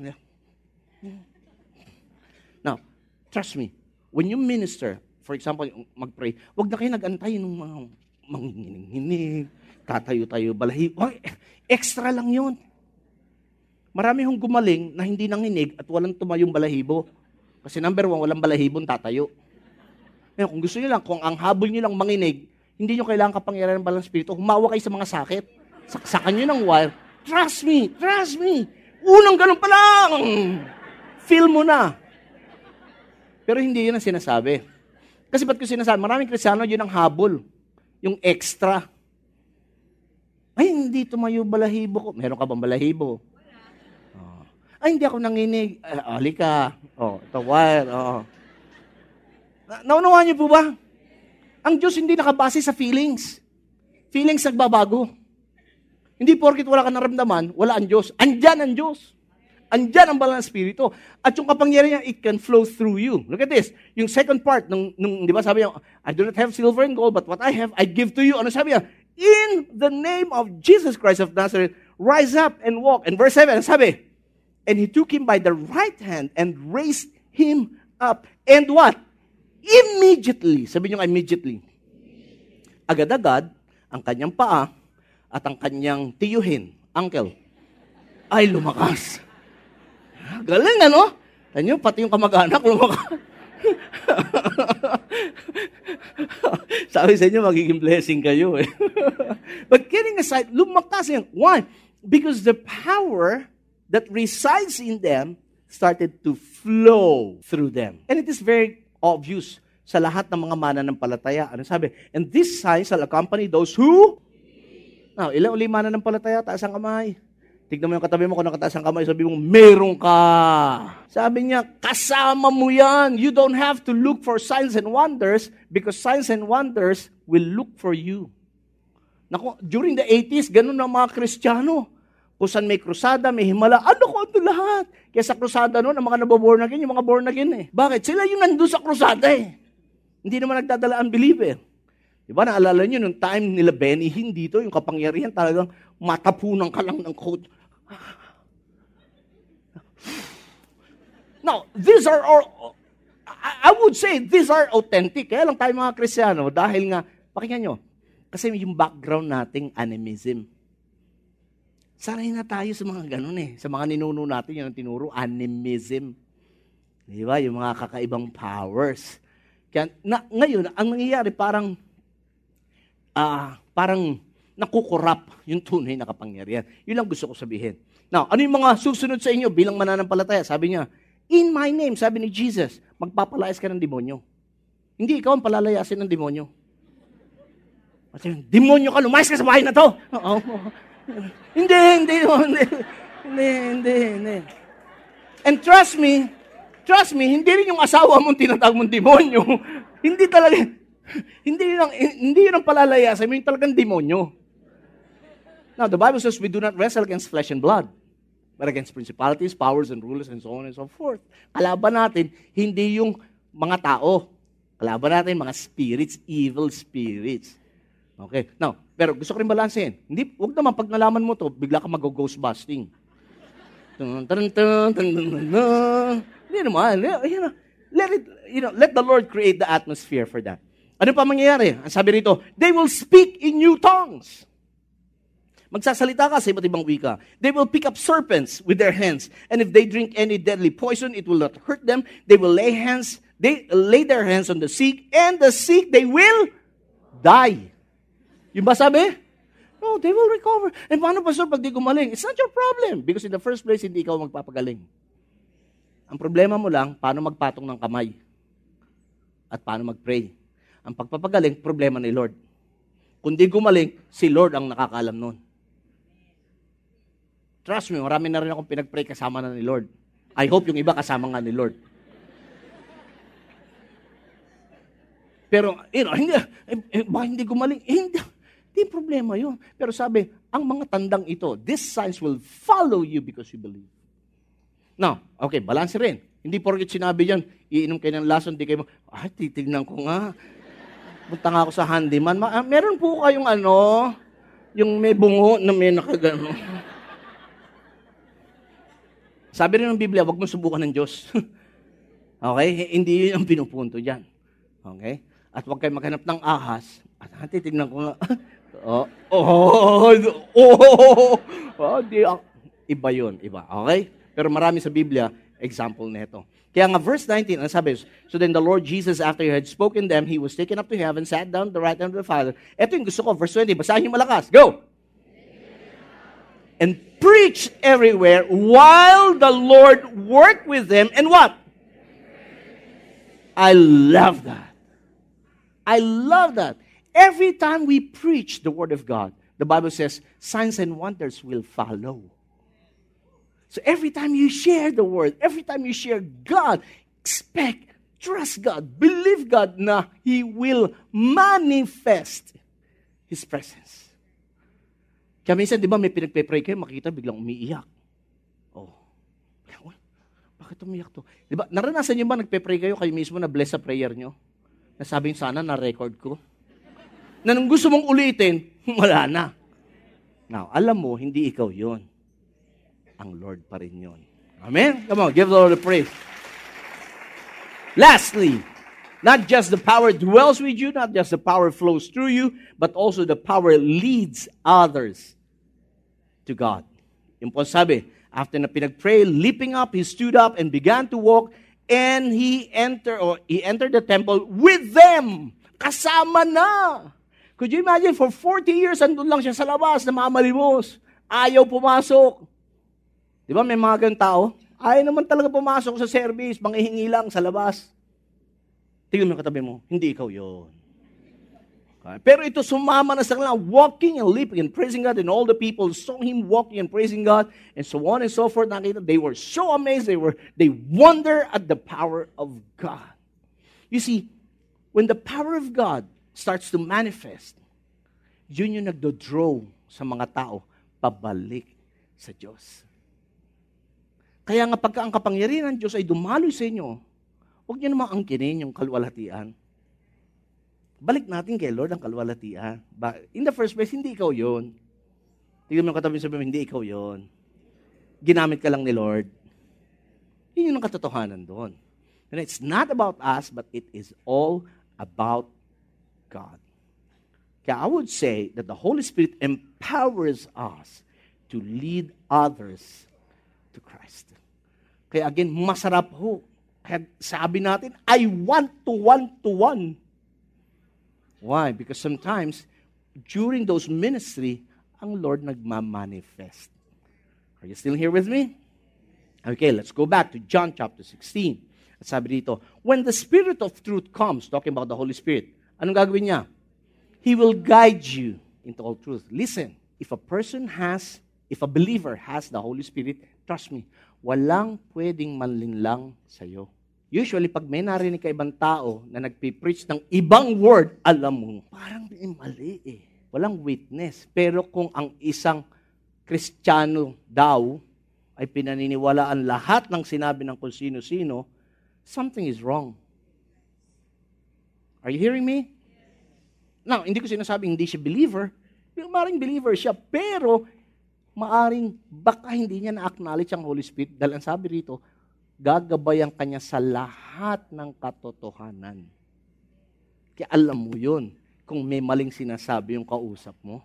Now, trust me, when you minister, for example, mag-pray, huwag na kayo nag-antay ng mga manginginig, tatayo-tayo, balahi. Oh, extra lang yon. Marami hong gumaling na hindi nanginig at walang tumayong balahibo. Kasi number one, walang balahibong tatayo. Ngayon, kung gusto niyo lang, kung ang habol niyo lang manginig, hindi niyo kailangan kapangyarihan ng balang spirito. Humawa kayo sa mga sakit. Saksakan niyo ng wire. Trust me, trust me. Unang ganun pa lang. Feel mo na. Pero hindi yun ang sinasabi. Kasi ba't ko sinasabi? Maraming kristyano, yun ang habol. Yung extra. Ay, hindi tumayo balahibo ko. Meron ka bang balahibo? Oh. Ay, hindi ako nanginig. Uh, halika. Oh, ito wire. Oh. Naunawaan niyo po ba? Ang Diyos hindi nakabase sa feelings. Feelings nagbabago. Hindi porkit wala ka naramdaman, wala ang Diyos. Andyan ang Diyos. Andyan ang banal na Espiritu. At yung kapangyarihan niya, it can flow through you. Look at this. Yung second part, nung, nung di ba sabi niya, I do not have silver and gold, but what I have, I give to you. Ano sabi niya? In the name of Jesus Christ of Nazareth, rise up and walk. And verse 7, sabi, And he took him by the right hand and raised him up. And what? Immediately, sabi niyo immediately, agad-agad, ang kanyang paa at ang kanyang tiyuhin, uncle, ay lumakas. [LAUGHS] Galing, ano? Tanyo, pati yung kamag-anak lumakas. [LAUGHS] Sabi sa inyo, magiging blessing kayo eh. [LAUGHS] But kidding aside, lumakas yan. Why? Because the power that resides in them started to flow through them. And it is very obvious sa lahat ng mga mananampalataya. Ano sabi? And this sign shall accompany those who... Now, ilang uli mananampalataya? Taas ang kamay. Tignan mo yung katabi mo kung nakataas ang kamay, sabi mo, meron ka. Sabi niya, kasama mo yan. You don't have to look for signs and wonders because signs and wonders will look for you. Naku, during the 80s, ganun ang mga Kristiyano. Kung saan may krusada, may himala, ano ko ito lahat? Kaya sa krusada noon, ang mga nababorn again, yung mga born again eh. Bakit? Sila yung nandun sa krusada eh. Hindi naman nagdadala ang believer. Di ba, naalala nyo, nung time nila Benny Hinn dito, yung kapangyarihan talagang matapunan ka lang ng coat. Now, these are all, I would say, these are authentic. Kaya lang tayo mga Krisyano, dahil nga, pakinggan nyo, Kasi yung background nating animism. Sanay na tayo sa mga ganun eh. Sa mga ninuno natin, yun ang tinuro, animism. Di ba? Yung mga kakaibang powers. Kaya na, ngayon, ang nangyayari parang, uh, parang nakukurap yung tunay na kapangyarihan. Yun lang gusto ko sabihin. Now, ano yung mga susunod sa inyo bilang mananampalataya? Sabi niya, in my name, sabi ni Jesus, magpapalayas ka ng demonyo. Hindi ikaw ang palalayasin ng demonyo. At yun, demonyo ka, lumayas ka sa bahay na to. Oo. Hindi, hindi, hindi, hindi, hindi, hindi. And trust me, trust me, hindi rin yung asawa mong tinatawag mong demonyo. hindi talaga, hindi lang, hindi yun ang palalayasin mo, yung talagang demonyo. Now, the Bible says we do not wrestle against flesh and blood, but against principalities, powers, and rulers, and so on and so forth. Kalaban natin, hindi yung mga tao. Kalaban natin mga spirits, evil spirits. Okay. Now, pero gusto ko rin balansehin. Hindi, wag naman pag nalaman mo to, bigla ka mag-ghost busting. Tun, tun, tun, tun, tun, tun. Hindi naman. Let it, you know, let the Lord create the atmosphere for that. Ano pa mangyayari? Ang sabi rito, they will speak in new tongues. Magsasalita ka sa iba't ibang wika. They will pick up serpents with their hands, and if they drink any deadly poison, it will not hurt them. They will lay hands, they lay their hands on the sick, and the sick they will die. Yung ba sabi? No, they will recover. And paano, Pastor, pag di gumaling? It's not your problem. Because in the first place, hindi ikaw magpapagaling. Ang problema mo lang, paano magpatong ng kamay. At paano mag-pray. Ang pagpapagaling, problema ni Lord. Kung di gumaling, si Lord ang nakakaalam nun. Trust me, marami na rin akong pinag-pray kasama na ni Lord. I hope yung iba kasama nga ni Lord. Pero, you know, hindi, eh, eh, hindi gumaling. Eh, hindi, Di problema yun. Pero sabi, ang mga tandang ito, these signs will follow you because you believe. Now, okay, balance rin. Hindi porkit sinabi yan, iinom kayo ng lason, di kayo, ah, titignan ko nga. Punta nga ako sa handyman. Ma- ah, meron po kayong ano, yung may bungo na may nakagano. Sabi rin ng Biblia, wag mo subukan ng Diyos. [LAUGHS] okay? Hindi yun ang pinupunto dyan. Okay? At wag kayo maghanap ng ahas. At titignan ko nga, [LAUGHS] Oh, oh, oh, oh, di, iba yun, iba. Okay? Pero marami sa Biblia, example nito. Kaya nga verse 19, ang sabi, So then the Lord Jesus, after he had spoken them, he was taken up to heaven, sat down the right hand of the Father. Ito yung gusto ko, verse 20, basahin niyo malakas. Go! And preach everywhere while the Lord worked with them. And what? I love that. I love that. Every time we preach the Word of God, the Bible says signs and wonders will follow. So every time you share the Word, every time you share God, expect, trust God, believe God na He will manifest His presence. Kaya minsan, di ba, may pinagpe-pray kayo, makita biglang umiiyak. Oh. Bakit umiyak to? Di ba, naranasan niyo ba nagpe-pray kayo, kayo mismo na bless sa prayer nyo? Nasabing sana na-record ko na nung gusto mong ulitin, [LAUGHS] wala na. Now, alam mo, hindi ikaw yon. Ang Lord pa rin yon. Amen? Come on, give the Lord a praise. Lastly, not just the power dwells with you, not just the power flows through you, but also the power leads others to God. Yung po sabi, after na pinag-pray, leaping up, he stood up and began to walk, and he entered, or he entered the temple with them. Kasama na. Could you imagine, for 40 years, andun lang siya sa labas, namamalimos. Ayaw pumasok. Di ba, may mga ganun tao? Ayaw naman talaga pumasok sa service, manghihingi lang sa labas. Tingnan mo katabi mo, hindi ikaw yon. Pero ito sumama na sa kanila, walking and leaping and praising God, and all the people saw him walking and praising God, and so on and so forth. Nakita, they were so amazed, they were, they wonder at the power of God. You see, when the power of God starts to manifest, yun yung nagdo-draw sa mga tao pabalik sa Diyos. Kaya nga pagka ang kapangyarihan ng Diyos ay dumaloy sa inyo, huwag niyo namang angkinin yung kalwalatian. Balik natin kay Lord ang kalwalatian. In the first place, hindi ikaw yon. Tingnan mo katabi sabi mo, hindi ikaw yon. Ginamit ka lang ni Lord. Yun yung katotohanan doon. And it's not about us, but it is all about God. Kaya I would say that the Holy Spirit empowers us to lead others to Christ. Kaya again, masarap ho. Kaya sabi natin, I want to one to one. Why? Because sometimes, during those ministry, ang Lord nagmamanifest. Are you still here with me? Okay, let's go back to John chapter 16. At sabi dito, when the Spirit of truth comes, talking about the Holy Spirit, anong gagawin niya? He will guide you into all truth. Listen, if a person has, if a believer has the Holy Spirit, trust me, walang pwedeng manlinlang sa'yo. Usually, pag may narinig ka ibang tao na nagpipreach ng ibang word, alam mo, parang mali eh. Walang witness. Pero kung ang isang Kristiyano daw ay pinaniniwalaan lahat ng sinabi ng kung sino-sino, something is wrong. Are you hearing me? Now, hindi ko sinasabing hindi siya believer. Maring believer siya, pero maaring baka hindi niya na-acknowledge ang Holy Spirit dahil ang sabi rito, gagabayan kanya sa lahat ng katotohanan. Kaya alam mo yun kung may maling sinasabi yung kausap mo.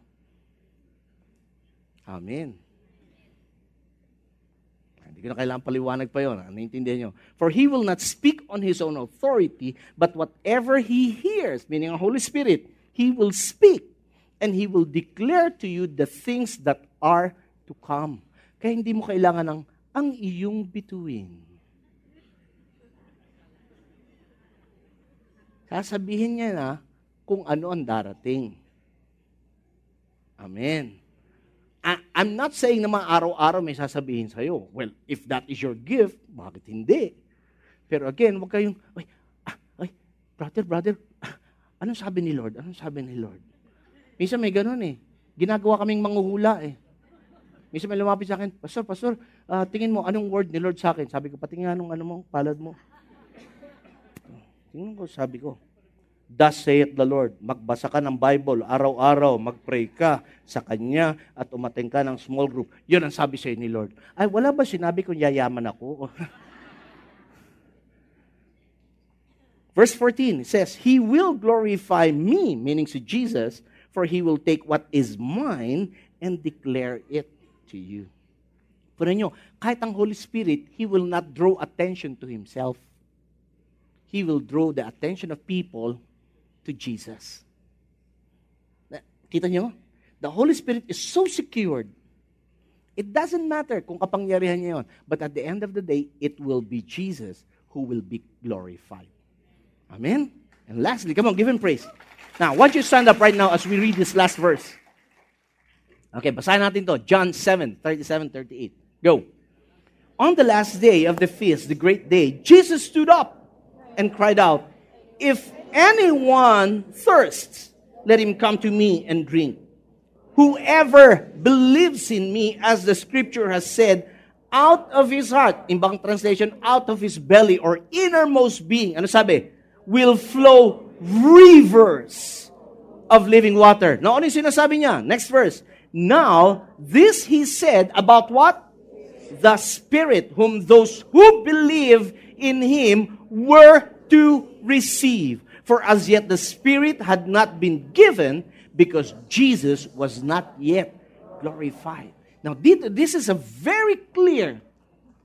Amen. Hindi ko na kailangan paliwanag pa yun. Naintindihan nyo. For he will not speak on his own authority, but whatever he hears, meaning ang Holy Spirit, he will speak and he will declare to you the things that are to come. Kaya hindi mo kailangan ng ang iyong bituin. Sasabihin niya na kung ano ang darating. Amen. I, I'm not saying na mga araw-araw may sasabihin sa'yo. Well, if that is your gift, bakit hindi? Pero again, huwag kayong, ay, ah, ay, brother, brother, anong sabi ni Lord? Anong sabi ni Lord? Minsan may ganun eh. Ginagawa kaming manguhula eh. Minsan may lumapit sa akin, Pastor, Pastor, uh, tingin mo, anong word ni Lord sa akin? Sabi ko, patingin nga nung ano mo, palad mo. Tingnan ko, sabi ko, Thus saith the Lord, magbasa ka ng Bible, araw-araw, magpray ka sa Kanya at umating ka ng small group. Yun ang sabi sa'yo ni Lord. Ay, wala ba sinabi kong yayaman ako? [LAUGHS] Verse 14 says, He will glorify me, meaning si Jesus, for He will take what is mine and declare it to you. Pero nyo, kahit ang Holy Spirit, He will not draw attention to Himself. He will draw the attention of people to Jesus. Kita nyo? The Holy Spirit is so secured. It doesn't matter kung kapangyarihan niya yun. But at the end of the day, it will be Jesus who will be glorified. Amen? And lastly, come on, give him praise. Now, why don't you stand up right now as we read this last verse? Okay, basahin natin to. John 7, 37, 38. Go. On the last day of the feast, the great day, Jesus stood up and cried out, If anyone thirsts, let him come to me and drink. Whoever believes in me, as the scripture has said, out of his heart, in bang translation, out of his belly or innermost being, ano sabi? Will flow rivers of living water. Now, ano yung sinasabi niya? Next verse. Now, this he said about what? The Spirit, whom those who believe in him were to receive. For as yet the Spirit had not been given because Jesus was not yet glorified. Now, this is a very clear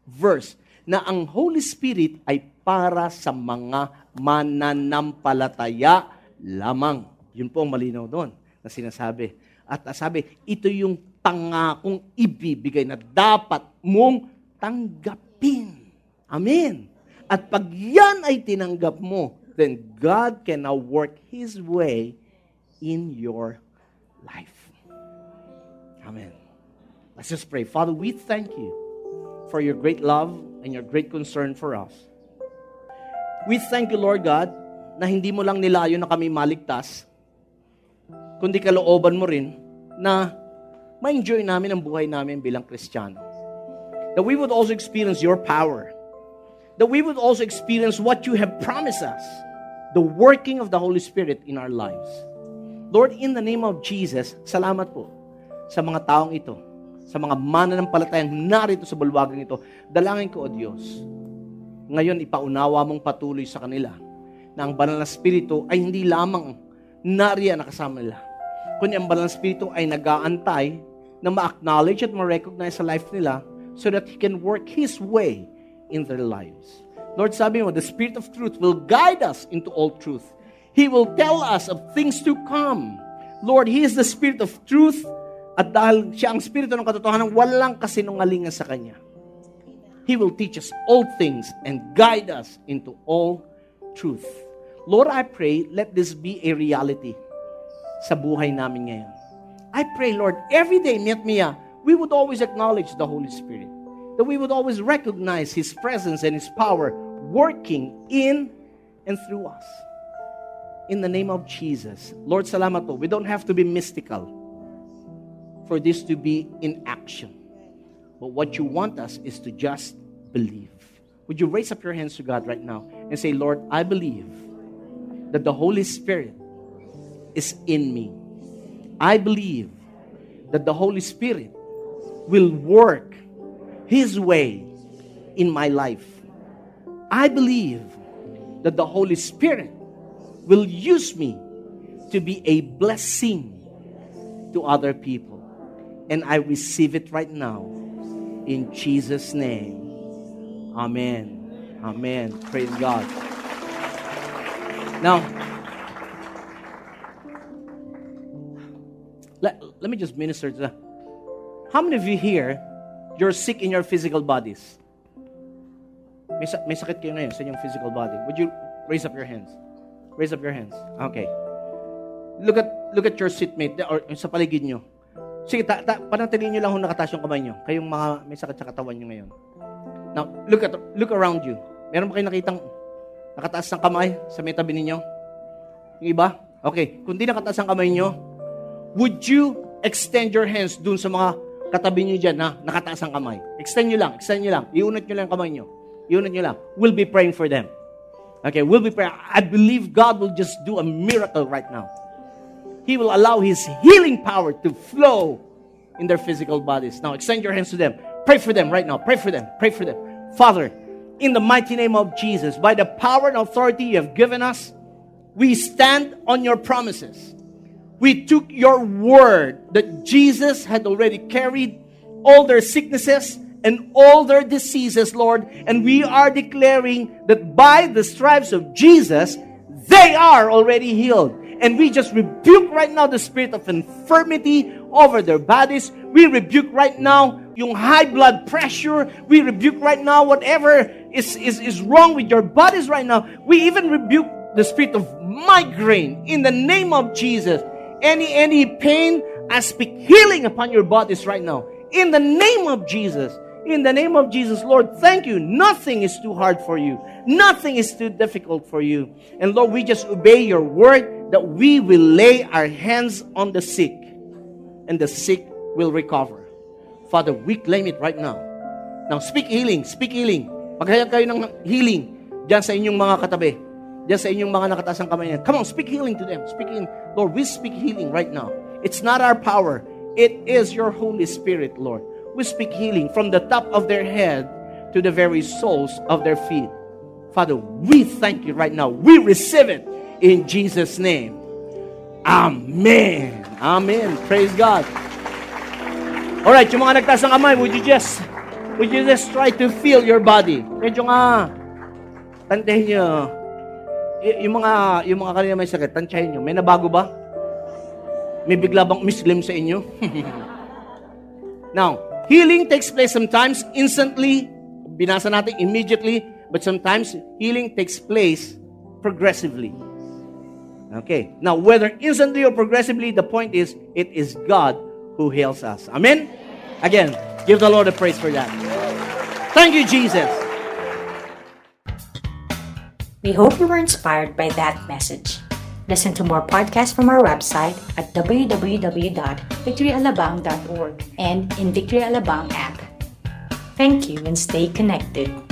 verse na ang Holy Spirit ay para sa mga mananampalataya lamang. Yun po ang malinaw doon na sinasabi. At sabi, ito yung pangakong ibibigay na dapat mong tanggapin. Amen. At pag yan ay tinanggap mo, then God can now work His way in your life. Amen. Let's just pray. Father, we thank you for your great love and your great concern for us. We thank you, Lord God, na hindi mo lang nilayo na kami maligtas, kundi kalooban mo rin na ma-enjoy namin ang buhay namin bilang Kristiyano. That we would also experience your power that we would also experience what you have promised us the working of the Holy Spirit in our lives. Lord, in the name of Jesus, salamat po sa mga taong ito, sa mga mananampalatayang narito sa bulwagang ito. Dalangin ko, O Diyos, ngayon ipaunawa mong patuloy sa kanila na ang banal na spirito ay hindi lamang nariyan na kasama nila, kundi ang banal na Espiritu ay nag-aantay na ma-acknowledge at ma-recognize sa life nila so that He can work His way in their lives. Lord, sabi mo, the Spirit of truth will guide us into all truth. He will tell us of things to come. Lord, He is the Spirit of truth at dahil siya ang Espiritu ng katotohanan, walang kasinungalingan sa Kanya. He will teach us all things and guide us into all truth. Lord, I pray, let this be a reality sa buhay namin ngayon. I pray, Lord, every day, Miat Mia, ah, we would always acknowledge the Holy Spirit. That we would always recognize His presence and His power working in and through us. In the name of Jesus. Lord, salamat po. We don't have to be mystical for this to be in action. But what you want us is to just believe. Would you raise up your hands to God right now and say, Lord, I believe that the Holy Spirit is in me. I believe that the Holy Spirit will work His way in my life. I believe that the Holy Spirit will use me to be a blessing to other people. And I receive it right now in Jesus' name. Amen. Amen. Praise God. Now, let, let me just minister to. How many of you here, you're sick in your physical bodies? May, sa- may sakit kayo ngayon sa inyong physical body. Would you raise up your hands? Raise up your hands. Okay. Look at look at your seatmate or sa paligid nyo. Sige, ta, ta, panatiliin nyo lang kung nakataas yung kamay nyo. Kayong mga may sakit sa katawan nyo ngayon. Now, look at look around you. Meron ba kayong nakitang nakataas ng kamay sa may tabi ninyo? Yung iba? Okay. Kung di nakataas ang kamay nyo, would you extend your hands dun sa mga katabi nyo dyan na nakataas ang kamay? Extend nyo lang, extend nyo lang. Iunat nyo lang ang kamay nyo. Iunat nyo lang. We'll be praying for them. Okay, we'll be praying. I believe God will just do a miracle right now. He will allow His healing power to flow in their physical bodies. Now, extend your hands to them. Pray for them right now. Pray for them. Pray for them. Father, in the mighty name of Jesus, by the power and authority you have given us, we stand on your promises. We took your word that Jesus had already carried all their sicknesses and all their diseases, Lord, and we are declaring that by the stripes of Jesus, they are already healed. And we just rebuke right now the spirit of infirmity over their bodies. We rebuke right now yung high blood pressure. We rebuke right now whatever is, is, is wrong with your bodies right now. We even rebuke the spirit of migraine in the name of Jesus. Any any pain, I speak healing upon your bodies right now. In the name of Jesus. In the name of Jesus, Lord, thank you. Nothing is too hard for you. Nothing is too difficult for you. And Lord, we just obey your word that we will lay our hands on the sick and the sick will recover. Father, we claim it right now. Now, speak healing. Speak healing. Maghayag kayo ng healing dyan sa inyong mga katabi. Dyan sa inyong mga nakataas ang kamay. Come on, speak healing to them. Speak healing. Lord, we speak healing right now. It's not our power. It is your Holy Spirit, Lord. We speak healing from the top of their head to the very soles of their feet. Father, we thank you right now. We receive it in Jesus' name. Amen. Amen. Praise God. All right, yung mga nagtaas ng kamay, would you just would you just try to feel your body? Medyo nga tantahin niyo. Y- yung mga yung mga kanina may sakit, tantyahin niyo. May nabago ba? May bigla bang mislim sa inyo? [LAUGHS] Now, healing takes place sometimes instantly, binasa natin immediately, but sometimes healing takes place progressively. Okay. Now, whether instantly or progressively, the point is, it is God who heals us. Amen? Again, give the Lord a praise for that. Thank you, Jesus. We hope you were inspired by that message. Listen to more podcasts from our website at www.victoryalabang.org and in Victory Alabang app. Thank you and stay connected.